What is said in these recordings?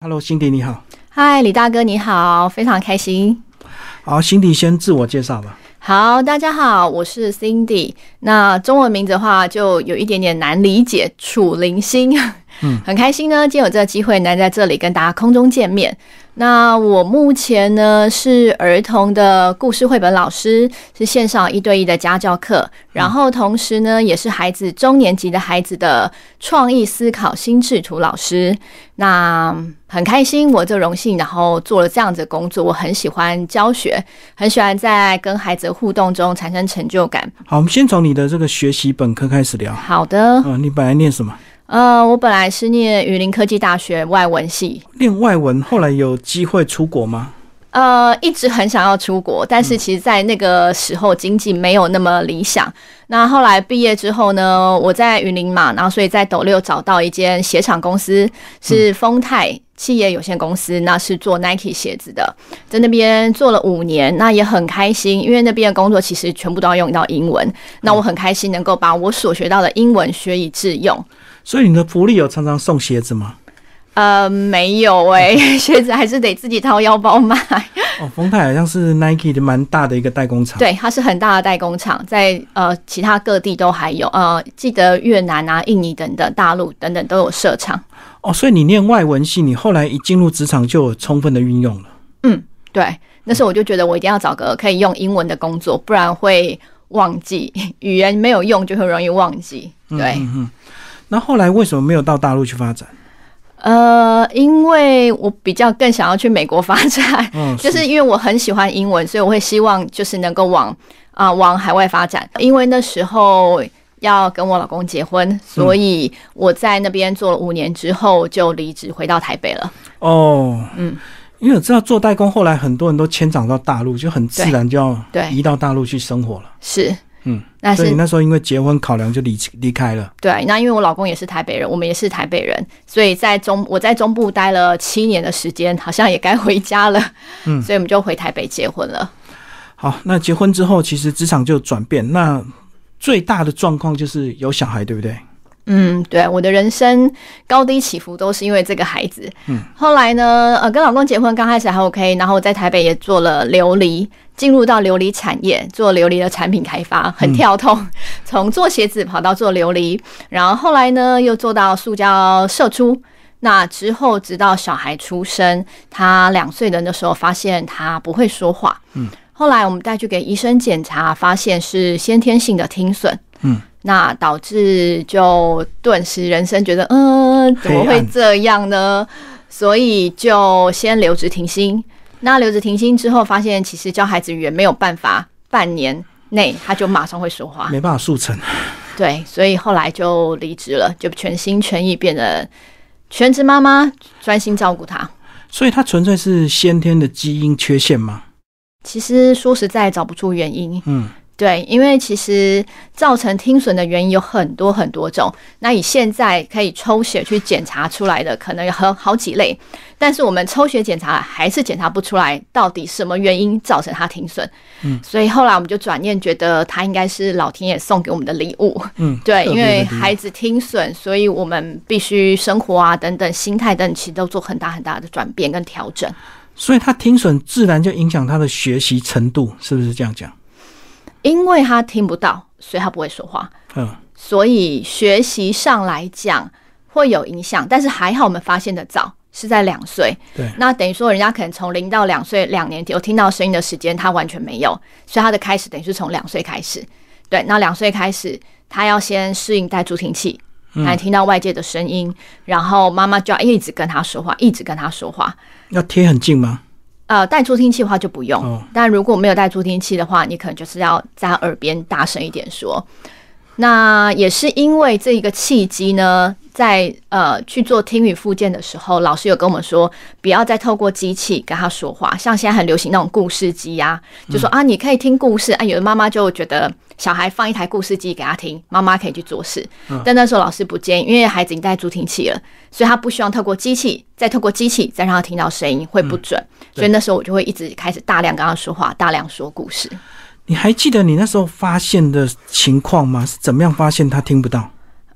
Hello，辛迪你好。嗨，李大哥你好，非常开心。好，辛迪先自我介绍吧。好，大家好，我是 Cindy。那中文名字的话，就有一点点难理解，楚灵星。嗯，很开心呢，今天有这个机会能在这里跟大家空中见面。那我目前呢是儿童的故事绘本老师，是线上一对一的家教课，然后同时呢也是孩子中年级的孩子的创意思考心智图老师。那很开心，我这荣幸，然后做了这样子的工作，我很喜欢教学，很喜欢在跟孩子互动中产生成就感。好，我们先从你的这个学习本科开始聊。好的。嗯，你本来念什么？呃，我本来是念雨林科技大学外文系，念外文，后来有机会出国吗？呃，一直很想要出国，但是其实，在那个时候经济没有那么理想。那后来毕业之后呢，我在云林嘛，然后所以在斗六找到一间鞋厂公司，是丰泰企业有限公司，那是做 Nike 鞋子的，在那边做了五年，那也很开心，因为那边的工作其实全部都要用到英文，那我很开心能够把我所学到的英文学以致用。所以你的福利有常常送鞋子吗？呃，没有哎，鞋子还是得自己掏腰包买。哦，丰泰好像是 Nike 的蛮大的一个代工厂。对，它是很大的代工厂，在呃其他各地都还有。呃，记得越南啊、印尼等等、大陆等等都有设厂。哦，所以你念外文系，你后来一进入职场就有充分的运用了。嗯，对，那时候我就觉得我一定要找个可以用英文的工作，不然会忘记语言没有用就很容易忘记。对。那后来为什么没有到大陆去发展？呃，因为我比较更想要去美国发展，嗯 就是因为我很喜欢英文，所以我会希望就是能够往啊往海外发展。因为那时候要跟我老公结婚，所以我在那边做了五年之后就离职回到台北了。哦，嗯，因为我知道做代工，后来很多人都迁长到大陆，就很自然就要对移到大陆去生活了。是。嗯，那是你那时候因为结婚考量就离离开了。对，那因为我老公也是台北人，我们也是台北人，所以在中我在中部待了七年的时间，好像也该回家了。嗯，所以我们就回台北结婚了。好，那结婚之后，其实职场就转变。那最大的状况就是有小孩，对不对？嗯，对，我的人生高低起伏都是因为这个孩子。嗯，后来呢，呃，跟老公结婚刚开始还 OK，然后我在台北也做了琉璃，进入到琉璃产业，做琉璃的产品开发，很跳痛，从做鞋子跑到做琉璃，然后后来呢又做到塑胶射出。那之后直到小孩出生，他两岁的那时候发现他不会说话。嗯，后来我们带去给医生检查，发现是先天性的听损。嗯。那导致就顿时人生觉得，嗯，怎么会这样呢？所以就先留职停薪。那留职停薪之后，发现其实教孩子语言没有办法，半年内他就马上会说话，没办法速成。对，所以后来就离职了，就全心全意变得全职妈妈，专心照顾他。所以他纯粹是先天的基因缺陷吗？其实说实在，找不出原因。嗯。对，因为其实造成听损的原因有很多很多种。那以现在可以抽血去检查出来的，可能有好好几类，但是我们抽血检查还是检查不出来到底什么原因造成他听损。嗯，所以后来我们就转念觉得他应该是老天爷送给我们的礼物。嗯，对，因为孩子听损，所以我们必须生活啊等等心态等其实都做很大很大的转变跟调整。所以他听损自然就影响他的学习程度，是不是这样讲？因为他听不到，所以他不会说话。嗯，所以学习上来讲会有影响，但是还好我们发现的早，是在两岁。对，那等于说人家可能从零到两岁两年有听到声音的时间，他完全没有，所以他的开始等于是从两岁开始。对，那两岁开始，他要先适应带助听器，才听到外界的声音，然后妈妈就要一直跟他说话，一直跟他说话。要贴很近吗？呃，带助听器的话就不用，但如果没有带助听器的话，你可能就是要在耳边大声一点说。那也是因为这一个契机呢，在呃去做听语附件的时候，老师有跟我们说，不要再透过机器跟他说话，像现在很流行那种故事机呀，就说啊，你可以听故事啊。有的妈妈就觉得小孩放一台故事机给他听，妈妈可以去做事。但那时候老师不建议，因为孩子已经带助听器了，所以他不希望透过机器，再透过机器再让他听到声音会不准。所以那时候我就会一直开始大量跟他说话，大量说故事。你还记得你那时候发现的情况吗？是怎么样发现他听不到？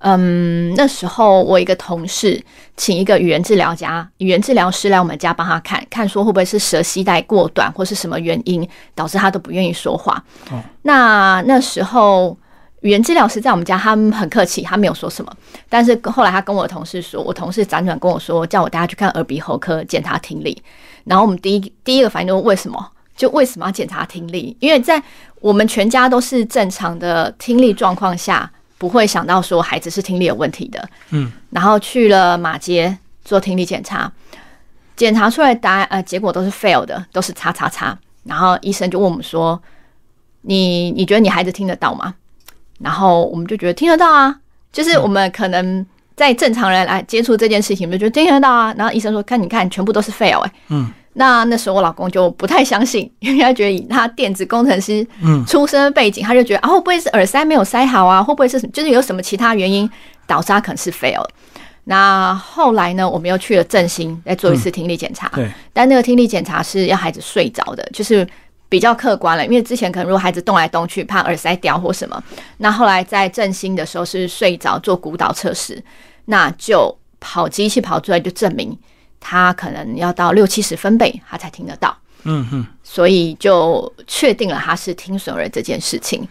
嗯，那时候我一个同事请一个语言治疗家、语言治疗师来我们家帮他看看，说会不会是舌系带过短或是什么原因导致他都不愿意说话。哦，那那时候语言治疗师在我们家，他们很客气，他没有说什么。但是后来他跟我的同事说，我同事辗转跟我说，叫我带他去看耳鼻喉科检查听力。然后我们第一第一个反应就是为什么？就为什么要检查听力？因为在我们全家都是正常的听力状况下，不会想到说孩子是听力有问题的。嗯，然后去了马街做听力检查，检查出来答案呃结果都是 fail 的，都是叉叉叉。然后医生就问我们说：“你你觉得你孩子听得到吗？”然后我们就觉得听得到啊，就是我们可能在正常人来接触这件事情，我们就觉得听得到啊。然后医生说：“看，你看，全部都是 fail 哎、嗯，那那时候我老公就不太相信，因为他觉得以他电子工程师嗯出身背景，他就觉得啊会不会是耳塞没有塞好啊？会不会是就是有什么其他原因导致他可能是 fail？那后来呢，我们又去了振兴再做一次听力检查，对，但那个听力检查是要孩子睡着的，就是比较客观了。因为之前可能如果孩子动来动去，怕耳塞掉或什么，那后来在振兴的时候是睡着做骨导测试，那就跑机器跑出来就证明他可能要到六七十分贝他才听得到，嗯哼。所以就确定了他是听损儿这件事情。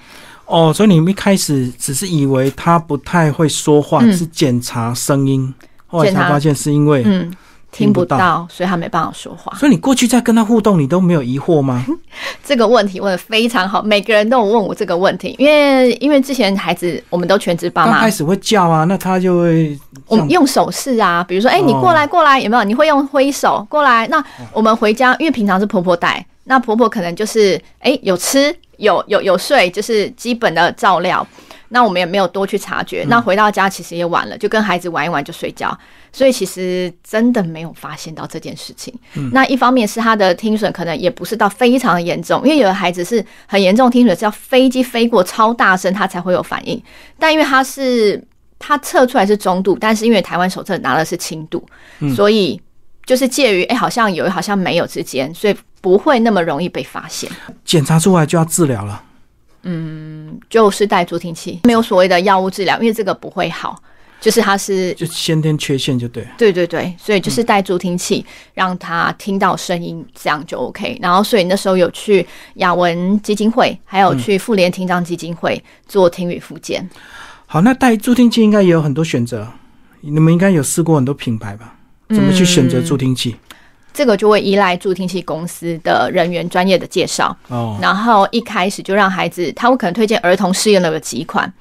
哦，所以你们一开始只是以为他不太会说话，嗯是检查声音，后来才发现是因为。嗯，听听不到所以他没办法说话。所以你过去在跟他互动，你都没有疑惑吗？这个问题问的非常好，每个人都有问我这个问题，因为因为之前孩子我们都全职爸妈刚开，始会叫啊，那他就会我们用手势啊，比如说，哎、你哦过来过来，有没有？你会用挥手过来。那我们回家，因为平常是婆婆带，那婆婆可能就是，哎、有吃有有有睡，就是基本的照料。那我们也没有多去察觉。那回到家其实也晚了，就跟孩子玩一玩就睡觉。所以其实真的没有发现到这件事情。那一方面是他的听损可能也不是到非常严重，因为有的孩子是很严重听损，是要飞机飞过超大声他才会有反应。但因为他是他测出来是中度，但是因为台湾手册拿的是轻度，所以就是介于哎、好像有好像没有之间，所以不会那么容易被发现。检查出来就要治疗了。就是带助听器，没有所谓的药物治疗，因为这个不会好。就是他是就先天缺陷就对了。对对对，所以就是带助听器，让他听到声音，这样就 OK。然后，所以那时候有去雅文基金会，还有去妇联听障基金会做听语复健。好，那带助听器应该也有很多选择，你们应该有试过很多品牌吧？怎么去选择助听器？这个就会依赖助听器公司的人员专业的介绍。哦，然后一开始就让孩子，他会可能推荐儿童适用的有几款，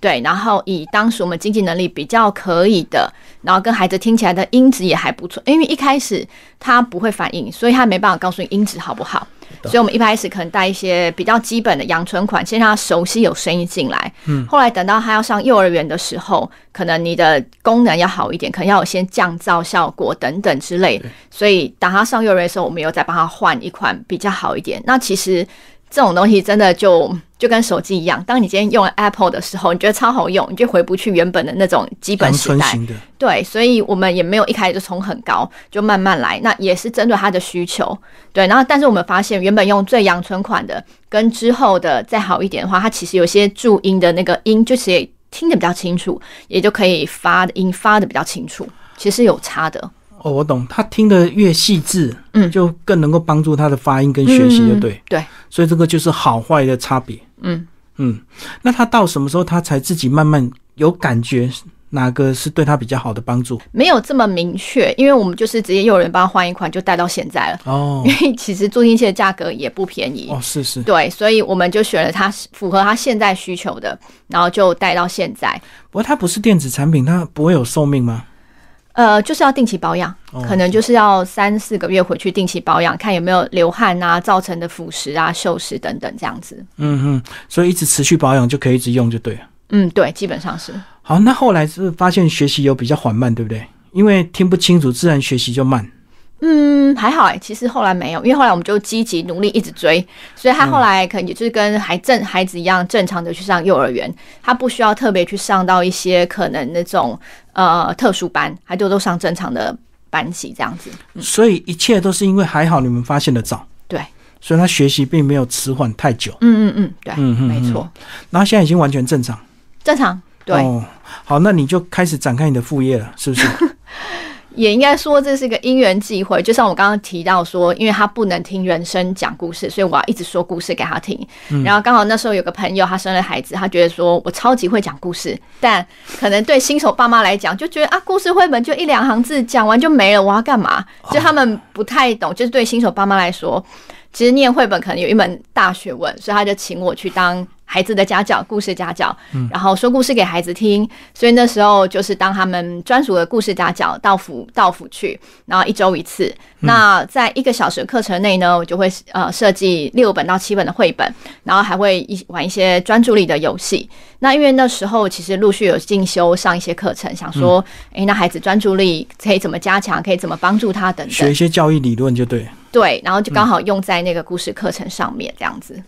对，然后以当时我们经济能力比较可以的，然后跟孩子听起来的音质也还不错，因为一开始他不会反应，所以他没办法告诉你音质好不好。所以我们一开始可能带一些比较基本的阳春款，先让他熟悉有声音进来。嗯，后来等到他要上幼儿园的时候，可能你的功能要好一点，可能要有些降噪效果等等之类。所以当他上幼儿园的时候，我们有再帮他换一款比较好一点。那其实这种东西真的就就跟手机一样，当你今天用了 Apple 的时候，你觉得超好用，你就回不去原本的那种基本时代。对，所以我们也没有一开始就冲很高，就慢慢来。那也是针对他的需求，对。然后，但是我们发现，原本用最阳春款的，跟之后的再好一点的话，它其实有些注音的那个音，就是也听得比较清楚，也就可以发的音发的比较清楚，其实有差的。哦，我懂。他听得越细致，嗯就更能够帮助他的发音跟学习，就对。嗯对，所以这个就是好坏的差别。嗯嗯，那他到什么时候他才自己慢慢有感觉哪个是对他比较好的帮助？没有这么明确，因为我们就是直接幼儿园帮他换一款，就带到现在了。哦因为其实助听器的价格也不便宜，哦，是是。对，所以我们就选了它符合他现在需求的，然后就带到现在。不过它不是电子产品，它不会有寿命吗？呃，就是要定期保养，哦可能就是要三四个月回去定期保养，看有没有流汗啊造成的腐蚀啊、锈蚀等等这样子。嗯哼，所以一直持续保养就可以一直用就对了。嗯，对，基本上是。好，那后来是发现学习有比较缓慢，对不对？因为听不清楚，自然学习就慢。嗯，还好哎、其实后来没有，因为后来我们就积极努力一直追，所以他后来可能也就是跟孩正孩子一样正常的去上幼儿园，他不需要特别去上到一些可能那种呃特殊班，还都都上正常的班级这样子。所以一切都是因为还好你们发现的早，对，所以他学习并没有迟缓太久。嗯嗯嗯，对，嗯没错，然后现在已经完全正常。正常对，哦，好，那你就开始展开你的副业了，是不是？也应该说这是一个因缘际会，就像我刚刚提到说，因为他不能听人声讲故事，所以我要一直说故事给他听。然后刚好那时候有个朋友，他生了孩子，他觉得说我超级会讲故事，但可能对新手爸妈来讲，就觉得啊，故事绘本就一两行字，讲完就没了，我要干嘛？就他们不太懂，就是对新手爸妈来说，其实念绘本可能有一门大学问，所以他就请我去当。孩子的家教，故事家教，然后说故事给孩子听。所以那时候就是当他们专属的故事家教到府到府去，然后一周一次。那在一个小时课程内呢，我就会呃设计六本到七本的绘本，然后还会一玩一些专注力的游戏。那因为那时候其实陆续有进修上一些课程，想说，哎，那孩子专注力可以怎么加强，可以怎么帮助他等等，学一些教育理论就对。对，然后就刚好用在那个故事课程上面，这样子。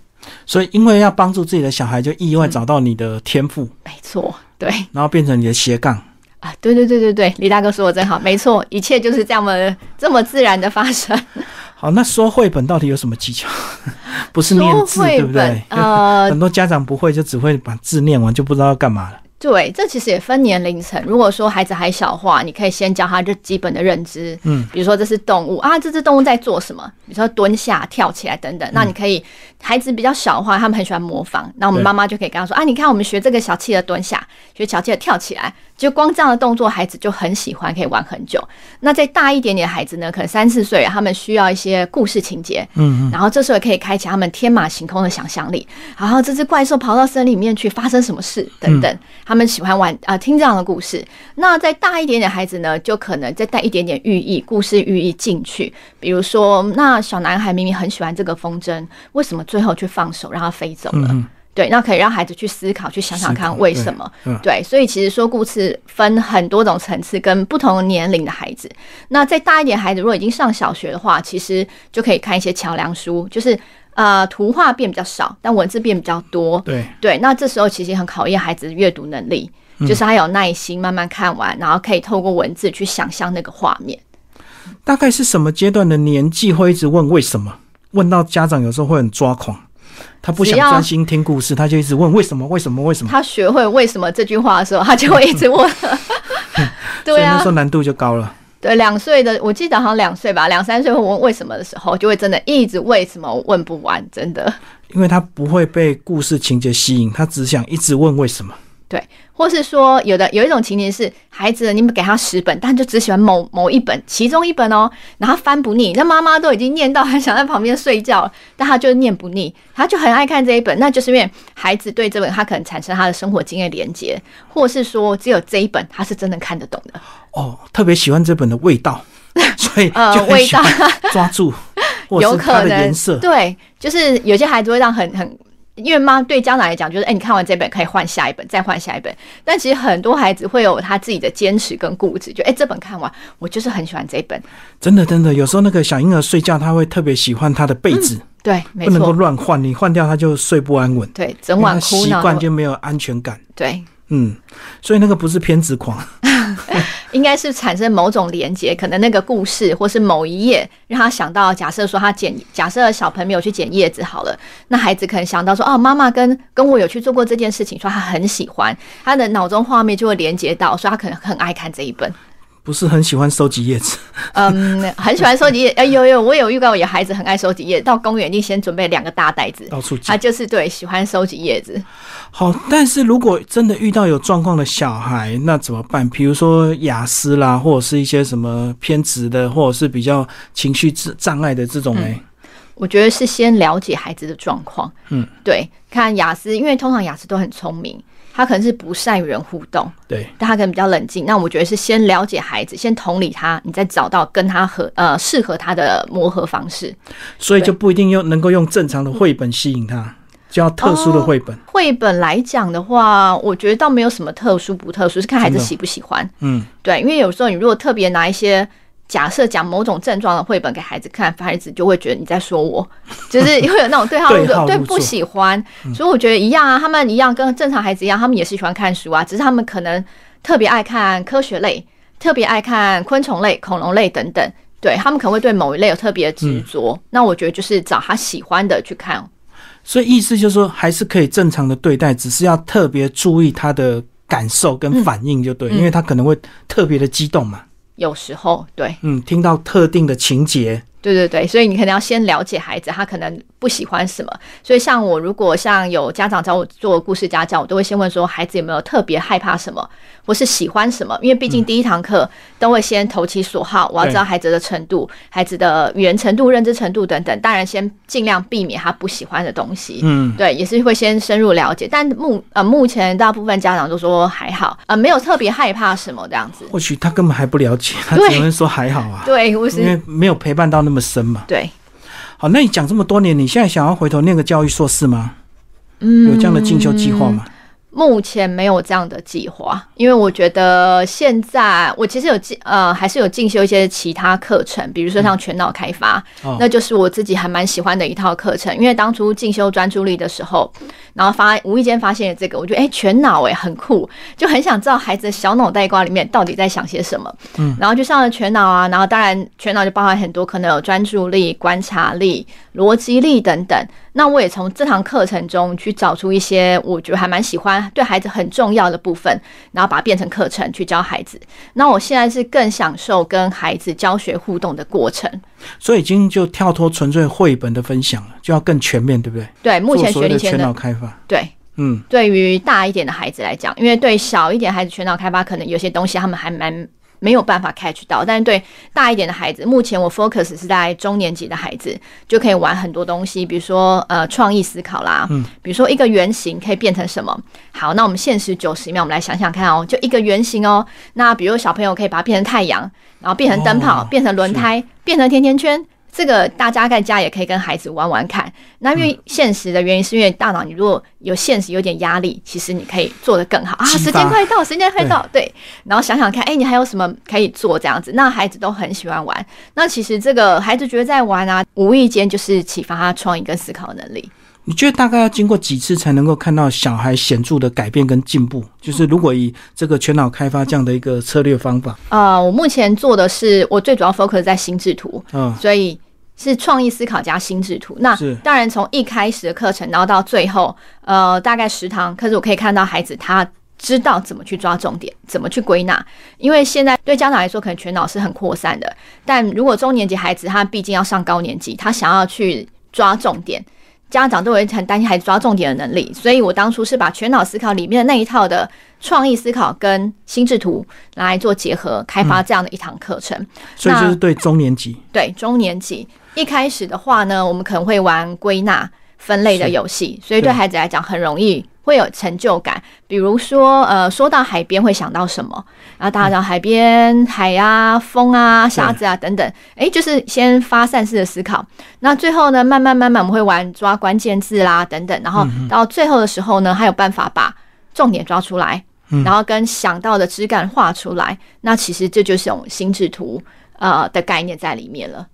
所以，因为要帮助自己的小孩，就意外找到你的天赋，没错，对，然后变成你的斜杠啊，对对对对对，李大哥说的真好，没错，一切就是这么这么自然的发生。好，那说绘本到底有什么技巧？不是念字，对不对？呃，很多家长不会，就只会把字念完，就不知道要干嘛了。对，这其实也分年龄层。如果说孩子还小话，你可以先教他这基本的认知，嗯，比如说这是动物啊，这只动物在做什么？比如说蹲下、跳起来等等。那你可以，孩子比较小的话，他们很喜欢模仿。那我们妈妈就可以跟他说啊，你看我们学这个小企鹅蹲下，学小企鹅跳起来。就光这样的动作，孩子就很喜欢，可以玩很久。那再大一点点的孩子呢，可能三四岁，他们需要一些故事情节，嗯，然后这时候也可以开启他们天马行空的想象力。然后这只怪兽跑到森林里面去，发生什么事等等，他们喜欢玩啊，听这样的故事。那再大一点点孩子呢，就可能再带一点点寓意，故事寓意进去。比如说，那小男孩明明很喜欢这个风筝，为什么最后却放手让它飞走了？对，那可以让孩子去思考，去想想看为什么。对，所以其实说故事分很多种层次，跟不同年龄的孩子。那再大一点孩子，如果已经上小学的话，其实就可以看一些桥梁书，就是呃图画变比较少，但文字变比较多。对对，那这时候其实很考验孩子的阅读能力，就是他有耐心慢慢看完，然后可以透过文字去想象那个画面。大概是什么阶段的年纪会一直问为什么？问到家长有时候会很抓狂。他不想专心听故事，他就一直问为什么？为什么？为什么？他学会为什么这句话的时候，他就会一直问。对啊，那时候难度就高了。对，两岁的，我记得好像两岁吧，两三岁会问为什么的时候，就会真的一直为什么问不完，真的。因为他不会被故事情节吸引，他只想一直问为什么。对，或是说有的有一种情形是，孩子你们给他十本，但就只喜欢某某一本，其中一本哦，然后翻不腻，那妈妈都已经念到很想在旁边睡觉，但他就念不腻，他就很爱看这一本，那就是因为孩子对这本他可能产生他的生活经验连接，或是说只有这一本他是真的看得懂的。哦，特别喜欢这本的味道，所以就味道抓住，有可能颜色，对，就是有些孩子会让很很。因为妈对家长来讲，就是哎，你看完这本可以换下一本，再换下一本。但其实很多孩子会有他自己的坚持跟固执，就哎，这本看完，我就是很喜欢这本。真的，真的，有时候那个小婴儿睡觉，他会特别喜欢他的被子，对，不能够乱换，你换掉他就睡不安稳，对，整晚哭习惯就没有安全感，对。嗯，所以那个不是偏执狂，应该是产生某种连接，可能那个故事或是某一页让他想到，假设说他捡，假设小朋友去捡叶子好了，那孩子可能想到说，哦，妈妈跟跟我有去做过这件事情，说他很喜欢，他的脑中画面就会连接到，说他可能很爱看这一本。不是很喜欢收集叶子，嗯，很喜欢收集叶。哎，呦呦，我有遇到有孩子很爱收集叶，到公园一定先准备两个大袋子，到处他就是对喜欢收集叶子。好，但是如果真的遇到有状况的小孩，那怎么办？比如说雅思啦，或者是一些什么偏执的，或者是比较情绪障障碍的这种呢？我觉得是先了解孩子的状况。嗯，对，看雅思，因为通常雅思都很聪明。他可能是不善与人互动，对，但他可能比较冷静。那我觉得是先了解孩子，先同理他，你再找到跟他合呃适合他的磨合方式。所以就不一定用能够用正常的绘本吸引他，就要特殊的绘本。绘本来讲的话，我觉得倒没有什么特殊不特殊，是看孩子喜不喜欢。嗯，对，因为有时候你如果特别拿一些。假设讲某种症状的绘本给孩子看，孩子就会觉得你在说我，就是会有那种对号入座，对不喜欢。所以我觉得一样啊，他们一样跟正常孩子一样，他们也是喜欢看书啊，只是他们可能特别爱看科学类，特别爱看昆虫类、恐龙类等等。对他们可能会对某一类有特别执着。那我觉得就是找他喜欢的去看。所以意思就是说，还是可以正常的对待，只是要特别注意他的。感受跟嗯反应，就对，嗯因为他可能会特别的激动嘛。有时候对。嗯，听到特定的情节，对对对，所以你可能要先了解孩子，他可能不喜欢什么。所以像我，如果像有家长找我做故事家教，我都会先问说孩子有没有特别害怕什么，或是喜欢什么。因为毕竟第一堂课都会先投其所好，我要知道孩子的程度、孩子的语言程度、认知程度等等。当然，先尽量避免他不喜欢的东西。嗯，对，也是会先深入了解。但目呃，目前大部分家长都说还好，呃，没有特别害怕什么这样子。或许他根本还不了解，他只能说还好啊，对，我因是为没有陪伴到那么深嘛。对，好，那你讲这么多年，你现在想要回头念个教育硕士吗？嗯有这样的进修计划吗？目前没有这样的计划，因为我觉得现在我其实有进呃，还是有进修一些其他课程，比如说像全脑开发，哦那就是我自己还蛮喜欢的一套课程。因为当初进修专注力的时候，然后发无意间发现了这个，我觉得哎、全脑哎、很酷，就很想知道孩子的小脑袋瓜里面到底在想些什么。嗯，然后就上了全脑啊，然后当然全脑就包含很多可能有专注力、观察力、逻辑力等等。那我也从这堂课程中去找出一些我觉得还蛮喜欢、对孩子很重要的部分，然后把它变成课程去教孩子。那我现在是更享受跟孩子教学互动的过程。所以已经就跳脱纯粹绘本的分享了，就要更全面，对不对？对，目前学龄前的脑开发，对。嗯，对于大一点的孩子来讲，因为对小一点孩子全脑开发，可能有些东西他们还蛮没有办法 catch 到，但是对大一点的孩子，目前我 focus 是在中年级的孩子，就可以玩很多东西，比如说呃创意思考啦，嗯，比如说一个圆形可以变成什么？好，那我们限时九十秒，我们来想想看哦，就一个圆形哦，那比如小朋友可以把它变成太阳，然后变成灯泡，哦变成轮胎，变成甜甜圈。这个大家在家也可以跟孩子玩玩看。那因为现实的原因，是因为大脑你如果有现实有点压力，其实你可以做得更好啊。时间快到，时间快到，对。然后想想看，哎，你还有什么可以做这样子？那孩子都很喜欢玩。那其实这个孩子觉得在玩啊，无意间就是启发他创意跟思考能力。你觉得大概要经过几次才能够看到小孩显著的改变跟进步？就是如果以这个全脑开发这样的一个策略方法，呃，我目前做的是我最主要 focus 在心智图，嗯，所以是创意思考加心智图。那是当然从一开始的课程，然后到最后，呃，大概十堂，可是我可以看到孩子他。知道怎么去抓重点，怎么去归纳，因为现在对家长来说，可能全脑是很扩散的。但如果中年级孩子他毕竟要上高年级，他想要去抓重点，家长都会很担心孩子抓重点的能力。所以我当初是把全脑思考里面的那一套的创意思考跟心智图拿来做结合，开发这样的一堂课程。所以就是对中年级，对中年级一开始的话呢，我们可能会玩归纳分类的游戏，所以对对孩子来讲很容易会有成就感。比如说，呃，说到海边会想到什么？然后大家讲海边、海啊、风啊、沙子啊等等，诶，就是先发散式的思考。那最后呢，慢慢慢慢我们会玩抓关键字啦等等，然后到最后的时候呢，还有办法把重点抓出来。然后跟想到的枝干画出来，那其实这就是种心智图呃的概念在里面了。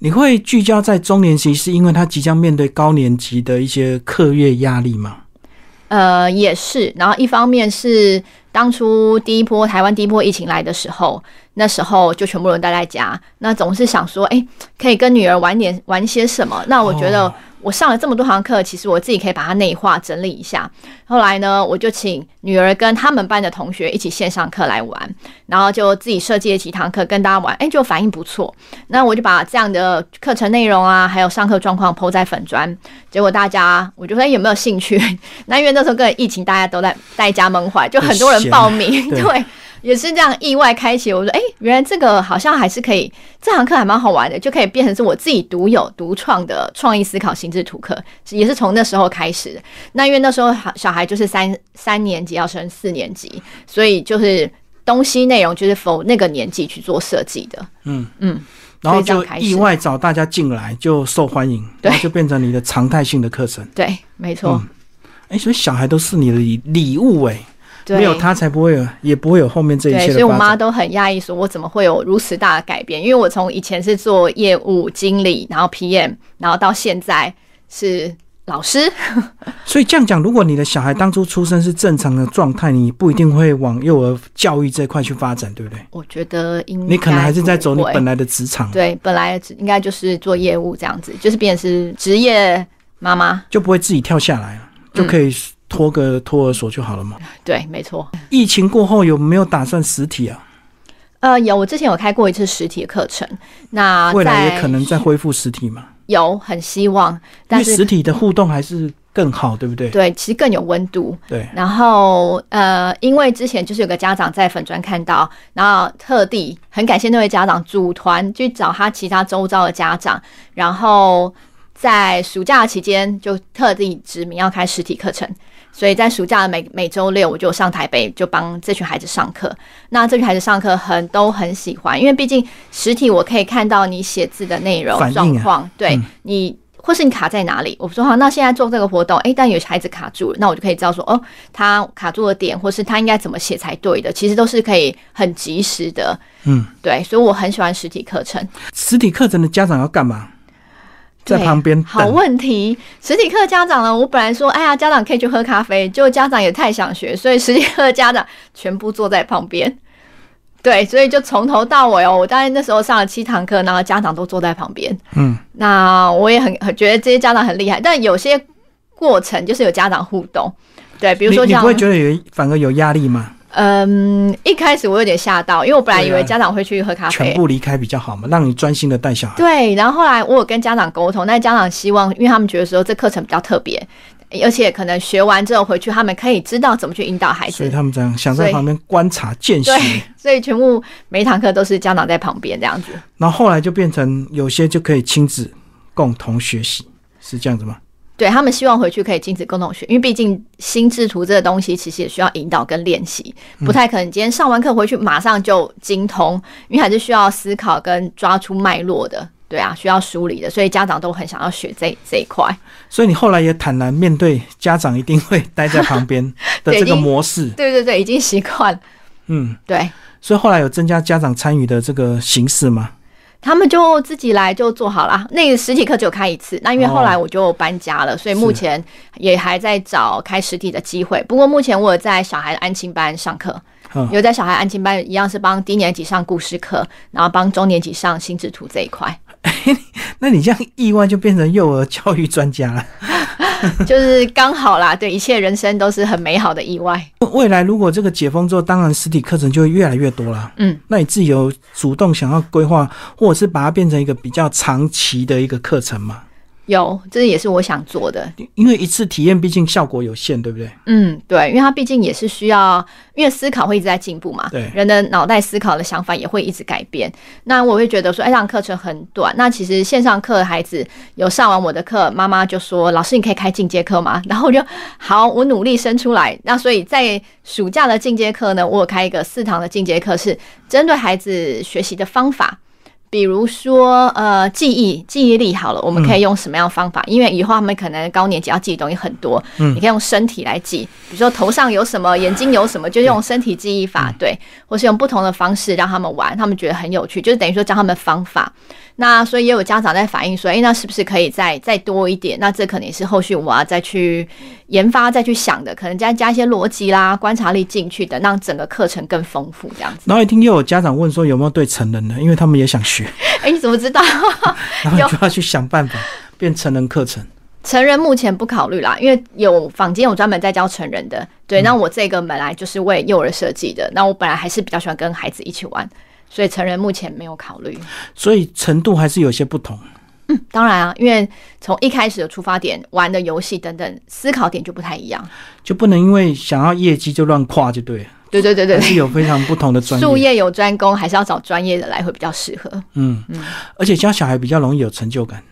你会聚焦在中年级，是因为他即将面对高年级的一些课业压力吗？呃，也是。然后一方面是当初第一波台湾第一波疫情来的时候，那时候就全部人待在家，那总是想说，哎，可以跟女儿玩点玩些什么？那我觉得哦我上了这么多堂课，其实我自己可以把它内化整理一下。后来呢，我就请女儿跟他们班的同学一起线上课来玩，然后就自己设计了几堂课跟大家玩，哎，就反应不错。那我就把这样的课程内容啊，还有上课状况 PO 在粉砖，结果大家我就说哎有没有兴趣？那因为那时候跟疫情大家都在在家闷坏，就很多人报名，对 对。也是这样意外开启，我说，哎、原来这个好像还是可以，这堂课还蛮好玩的，就可以变成是我自己独有、独创的创意思考心智图课，也是从那时候开始的。那因为那时候小孩就是三三年级要升四年级，所以就是东西内容就是否那个年纪去做设计的。嗯嗯，然后就意外找大家进来，就受欢迎，对然后就变成你的常态性的课程。对，没错，哎、所以小孩都是你的礼礼物哎、对，没有他才不会有，也不会有后面这一切，的所以我。妈都很讶异，说我怎么会有如此大的改变？因为我从以前是做业务经理，然后 PM，然后到现在是老师。所以这样讲，如果你的小孩当初出生是正常的状态，你不一定会往幼儿教育这一块去发展，对不对？我觉得应你可能还是在走你本来的职场，对本来应该就是做业务这样子，就是变成是职业妈妈。就不会自己跳下来了，就可以托个托儿所就好了嘛。对，没错。疫情过后有没有打算实体啊？呃，有，我之前有开过一次实体的课程，那未来也可能再恢复实体嘛，有很希望，因但是为实体的互动还是更好，对不对？对，其实更有温度。对，然后呃，因为之前就是有个家长在粉专看到，然后特地很感谢那位家长组团去找他其他周遭的家长，然后在暑假期间就特地指明要开实体课程。所以在暑假的每每周六，我就上台北，就帮这群孩子上课。那这群孩子上课很都很喜欢，因为毕竟实体我可以看到你写字的内容状况，对、嗯你或是你卡在哪里。我说好，那现在做这个活动，诶，但有些孩子卡住了，那我就可以知道说，哦，他卡住的点，或是他应该怎么写才对的，其实都是可以很及时的。嗯，对，所以我很喜欢实体课程。实体课程的家长要干嘛？在旁边好。问题。实体课家长呢？我本来说，哎呀，家长可以去喝咖啡，结果家长也太想学，所以实体课家长全部坐在旁边。对，所以就从头到尾哦，我大概那时候上了七堂课，然后家长都坐在旁边。嗯，那我也很很觉得这些家长很厉害，但有些过程就是有家长互动。对，比如说像你你不会觉得有反而有压力吗？嗯，一开始我有点吓到，因为我本来以为家长会去喝咖啡，全部离开比较好嘛，让你专心的带小孩。对，然后后来我有跟家长沟通，那家长希望，因为他们觉得说这课程比较特别，而且可能学完之后回去，他们可以知道怎么去引导孩子，所以他们这样想在旁边观察见习，对，所以全部每一堂课都是家长在旁边这样子。然后后来就变成有些就可以亲子共同学习，是这样子吗？对他们希望回去可以亲子共同学，因为毕竟心智图这个东西其实也需要引导跟练习，不太可能今天上完课回去马上就精通，因为还是需要思考跟抓出脉络的。对啊，需要梳理的，所以家长都很想要学这这一块。所以你后来也坦然面对家长一定会待在旁边 的这个模式，对对对，已经习惯。嗯，对所以后来有增加家长参与的这个形式吗？他们就自己来就做好了。那个实体课只有开一次，那因为后来我就搬家了，所以目前也还在找开实体的机会。不过目前我有在小孩的安亲班上课，嗯有在小孩安亲班一样是帮低年级上故事课，然后帮中年级上心智图这一块。那你这样意外就变成幼儿教育专家了。就是刚好啦，对，一切人生都是很美好的意外。未来如果这个解封之后，当然实体课程就会越来越多啦。嗯，那你自己有主动想要规划，或者是把它变成一个比较长期的一个课程吗？有，这也是我想做的。因为一次体验毕竟效果有限，对不对？嗯，对，因为它毕竟也是需要，因为思考会一直在进步嘛，对人的脑袋思考的想法也会一直改变。那我会觉得说，哎，这堂课程很短，那其实线上课的孩子有上完我的课，妈妈就说，老师你可以开进阶课吗？然后我就好，我努力生出来。那所以在暑假的进阶课呢，我有开一个四堂的进阶课，是针对孩子学习的方法。比如说，呃，记忆记忆力好了，我们可以用什么样的方法？因为以后他们可能高年级要记的东西很多，嗯你可以用身体来记，比如说头上有什么，眼睛有什么，就是用身体记忆法，对，或是用不同的方式让他们玩，他们觉得很有趣，就是等于说教他们方法。那所以也有家长在反映说，哎，那是不是可以再再多一点？那这肯定是后续我要再去研发、再去想的，可能再加一些逻辑啦、观察力进去的，让整个课程更丰富这样子。然后一听又有家长问说有没有对成人的，因为他们也想学，哎，你怎么知道？然后就要去想办法变成人课程。成人目前不考虑啦，因为有坊间有专门在教成人的。对，那我这个本来就是为幼儿设计的，那我本来还是比较喜欢跟孩子一起玩，所以成人目前没有考虑。所以程度还是有些不同。嗯当然啊，因为从一开始的出发点、玩的游戏等等，思考点就不太一样。就不能因为想要业绩就乱跨就对了，对对对对是有非常不同的专业。术业有专攻，还是要找专业的来会比较适合。嗯嗯，而且教小孩比较容易有成就感，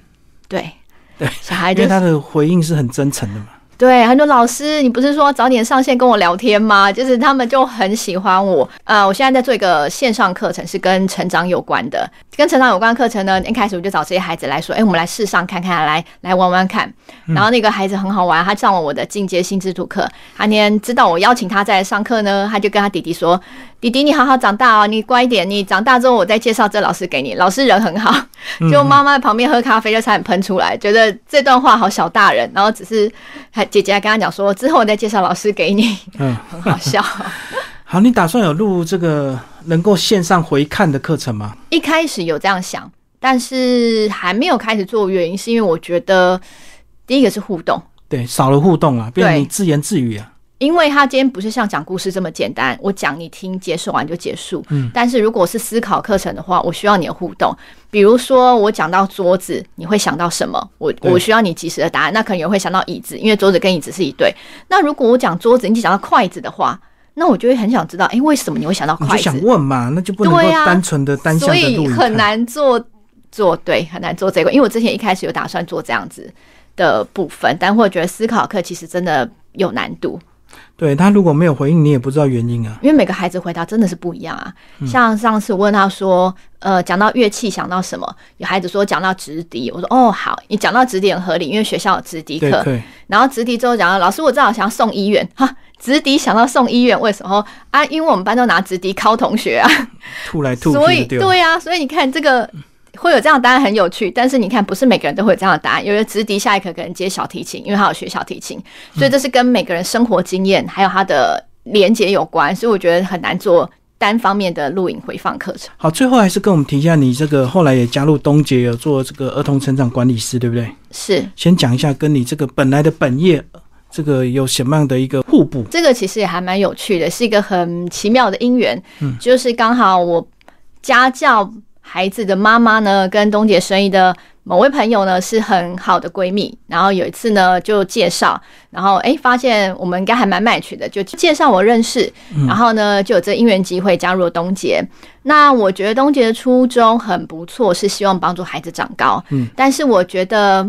对对，小孩就因为他的回应是很真诚的嘛。对，很多老师，你不是说早点上线跟我聊天吗？就是他们就很喜欢我。呃，我现在在做一个线上课程，是跟成长有关的。跟成长有关的课程呢，一开始我就找这些孩子来说，哎，我们来试上看看，来来玩玩看。然后那个孩子很好玩，他上了我的进阶心智图课，他那天知道我邀请他再来上课呢，他就跟他弟弟说：“弟弟，你好好长大哦，你乖一点，你长大之后我再介绍这老师给你。老师人很好。”就妈妈在旁边喝咖啡就差点喷出来，觉得这段话好小大人，然后只是还姐姐还跟他讲说，之后我再介绍老师给你，嗯，很好笑。好，你打算有录这个能够线上回看的课程吗？一开始有这样想，但是还没有开始做，原因是因为我觉得第一个是互动，对，少了互动啊，变成你自言自语啊。因为他今天不是像讲故事这么简单，我讲你听，接受完就结束。嗯，但是如果是思考课程的话，我需要你的互动。比如说我讲到桌子，你会想到什么？我我需要你及时的答案。那可能也会想到椅子，因为桌子跟椅子是一对。那如果我讲桌子，你讲到筷子的话，那我就会很想知道，诶，为什么你会想到筷你就想子？问嘛，那就不能够单纯的单向所以的录影很看。难做做对，很难做这个。因为我之前一开始有打算做这样子的部分，但我觉得思考课其实真的有难度。对他如果没有回应，你也不知道原因啊。因为每个孩子回答真的是不一样啊。嗯像上次我问他说，呃，讲到乐器想到什么？有孩子说讲到直笛，我说哦好，你讲到直笛很合理，因为学校有直笛课。然后直笛之后讲到老师，我正好想要送医院哈。直笛想到送医院，为什么啊？因为我们班都拿直笛敲同学啊，吐来吐所以去。对啊，所以你看这个会有这样的答案很有趣，但是你看不是每个人都会有这样的答案，有的直笛下一课可能接小提琴，因为他有学小提琴，所以这是跟每个人生活经验还有他的连接有关，所以我觉得很难做单方面的录影回放课程。好，最后还是跟我们提一下，你这个后来也加入东杰，有做这个儿童成长管理师，对不对？是先讲一下跟你这个本来的本业，这个有什么样的一个互补？这个其实也还蛮有趣的，是一个很奇妙的因缘，嗯就是刚好我家教孩子的妈妈呢，跟东杰生意的某位朋友呢是很好的闺蜜，然后有一次呢就介绍，然后诶发现我们应该还蛮 match 的，就介绍我认识，然后呢就有这因缘机会加入了东杰。那我觉得东杰的初衷很不错，是希望帮助孩子长高，嗯，但是我觉得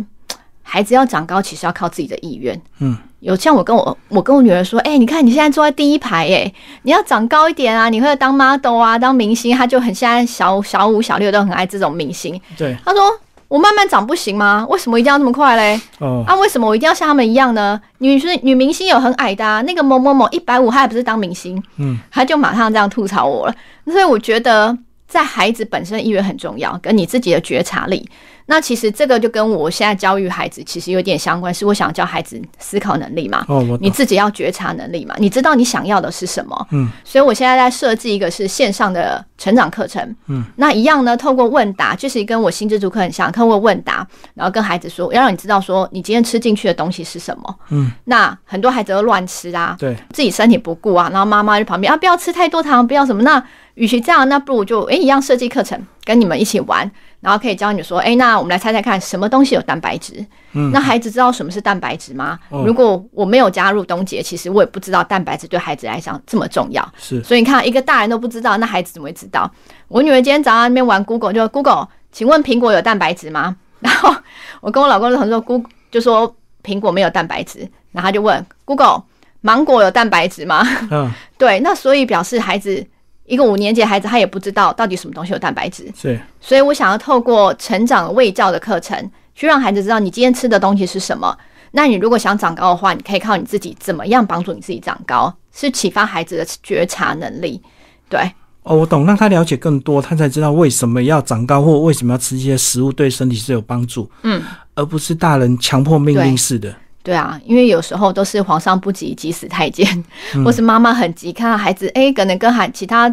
孩子要长高，其实要靠自己的意愿，嗯。有像我跟我我跟我女儿说，哎、你看你现在坐在第一排，哎，你要长高一点啊，你会当 model 啊，当明星。她就很现在小小五、小六都很爱这种明星。对，她说我慢慢长不行吗？为什么一定要这么快嘞？哦，啊，为什么我一定要像他们一样呢？女生女明星有很矮的、啊，那个某某某一百五，她也不是当明星？嗯，她就马上这样吐槽我了。所以我觉得，在孩子本身意愿很重要，跟你自己的觉察力。那其实这个就跟我现在教育孩子其实有点相关，是我想教孩子思考能力嘛。哦，你自己要觉察能力嘛，你知道你想要的是什么。嗯，所以我现在在设计一个是线上的成长课程。嗯，那一样呢，透过问答，就是跟我心智主课很像，透过问答，然后跟孩子说，要让你知道说你今天吃进去的东西是什么。嗯，那很多孩子都乱吃啊，对，自己身体不顾啊，然后妈妈在旁边啊，不要吃太多糖，不要什么。那与其这样，那不如就诶、一样设计课程，跟你们一起玩，然后可以教你说，诶、那我们来猜猜看，什么东西有蛋白质？嗯那孩子知道什么是蛋白质吗？哦如果我没有加入东杰，其实我也不知道蛋白质对孩子来讲这么重要。是，所以你看，一个大人都不知道，那孩子怎么会知道？我女儿今天早上在那边玩 Google，就 Google，请问苹果有蛋白质吗？然后我跟我老公就说 Google 就说苹果没有蛋白质，然后他就问 Google 芒果有蛋白质吗？嗯，对，那所以表示孩子一个五年级的孩子他也不知道到底什么东西有蛋白质，是，所以我想要透过成长卫教的课程，去让孩子知道你今天吃的东西是什么。那你如果想长高的话，你可以靠你自己怎么样帮助你自己长高，是启发孩子的觉察能力。对，哦，我懂，让他了解更多，他才知道为什么要长高，或为什么要吃一些食物对身体是有帮助，嗯，而不是大人强迫命令式的。对啊，因为有时候都是皇上不急急死太监，或是妈妈很急，看到孩子哎、可能跟孩其他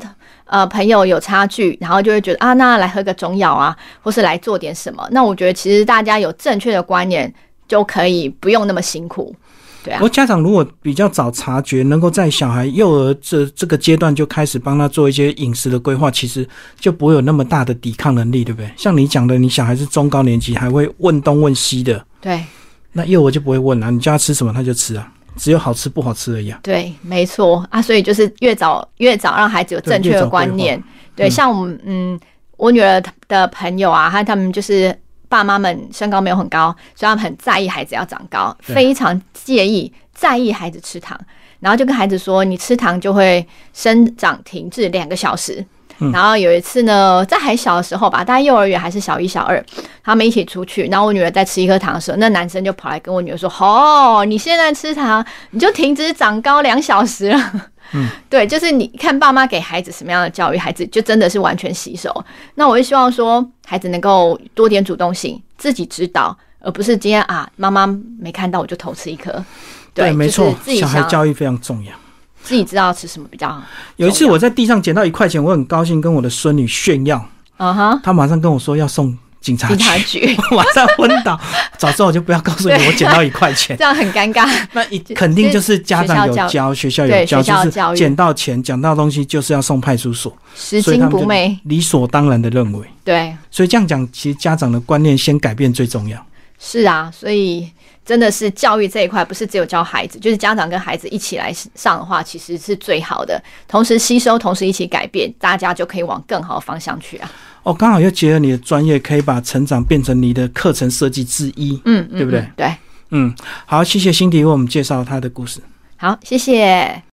呃朋友有差距，然后就会觉得啊，那来喝个中药啊，或是来做点什么。那我觉得其实大家有正确的观念，就可以不用那么辛苦。对啊不过家长如果比较早察觉，能够在小孩幼儿这这个阶段就开始帮他做一些饮食的规划，其实就不会有那么大的抵抗能力，对不对？像你讲的，你小孩是中高年级，还会问东问西的，对那幼儿就不会问了、你叫他吃什么他就吃啊，只有好吃不好吃而已啊。对，没错啊，所以就是越早越早让孩子有正确的观念。对，嗯像我们嗯，我女儿的朋友啊，她他们就是爸妈们身高没有很高，所以他们很在意孩子要长高，非常介意在意孩子吃糖，然后就跟孩子说，你吃糖就会生长停滞两个小时。嗯然后有一次呢，在还小的时候吧，大概幼儿园还是小一、小二，他们一起出去，然后我女儿在吃一颗糖的时候，那男生就跑来跟我女儿说：“哦，你现在吃糖，你就停止长高两小时了。”嗯，对，就是你看爸妈给孩子什么样的教育，孩子就真的是完全吸收。那我就希望说，孩子能够多点主动性，自己知道，而不是今天啊，妈妈没看到我就偷吃一颗。对，没错小孩教育非常重要。自己知道吃什么比较好。有一次我在地上捡到一块钱，我很高兴跟我的孙女炫耀，啊哈，她马上跟我说要送警察警察局，马上昏倒。早知道我就不要告诉你，我捡到一块钱。这样很尴尬。那一肯定就是家长有教，学校有教，就是捡到钱、捡到东西就是要送派出所，拾金不昧，理所当然的认为。对，所以这样讲，其实家长的观念先改变最重要。是啊，所以真的是教育这一块，不是只有教孩子，就是家长跟孩子一起来上的话，其实是最好的。同时吸收，同时一起改变，大家就可以往更好的方向去啊。哦，刚好又结合你的专业，可以把成长变成你的课程设计之一，嗯，对不对？对，嗯，好，谢谢辛迪为我们介绍他的故事。好，谢谢。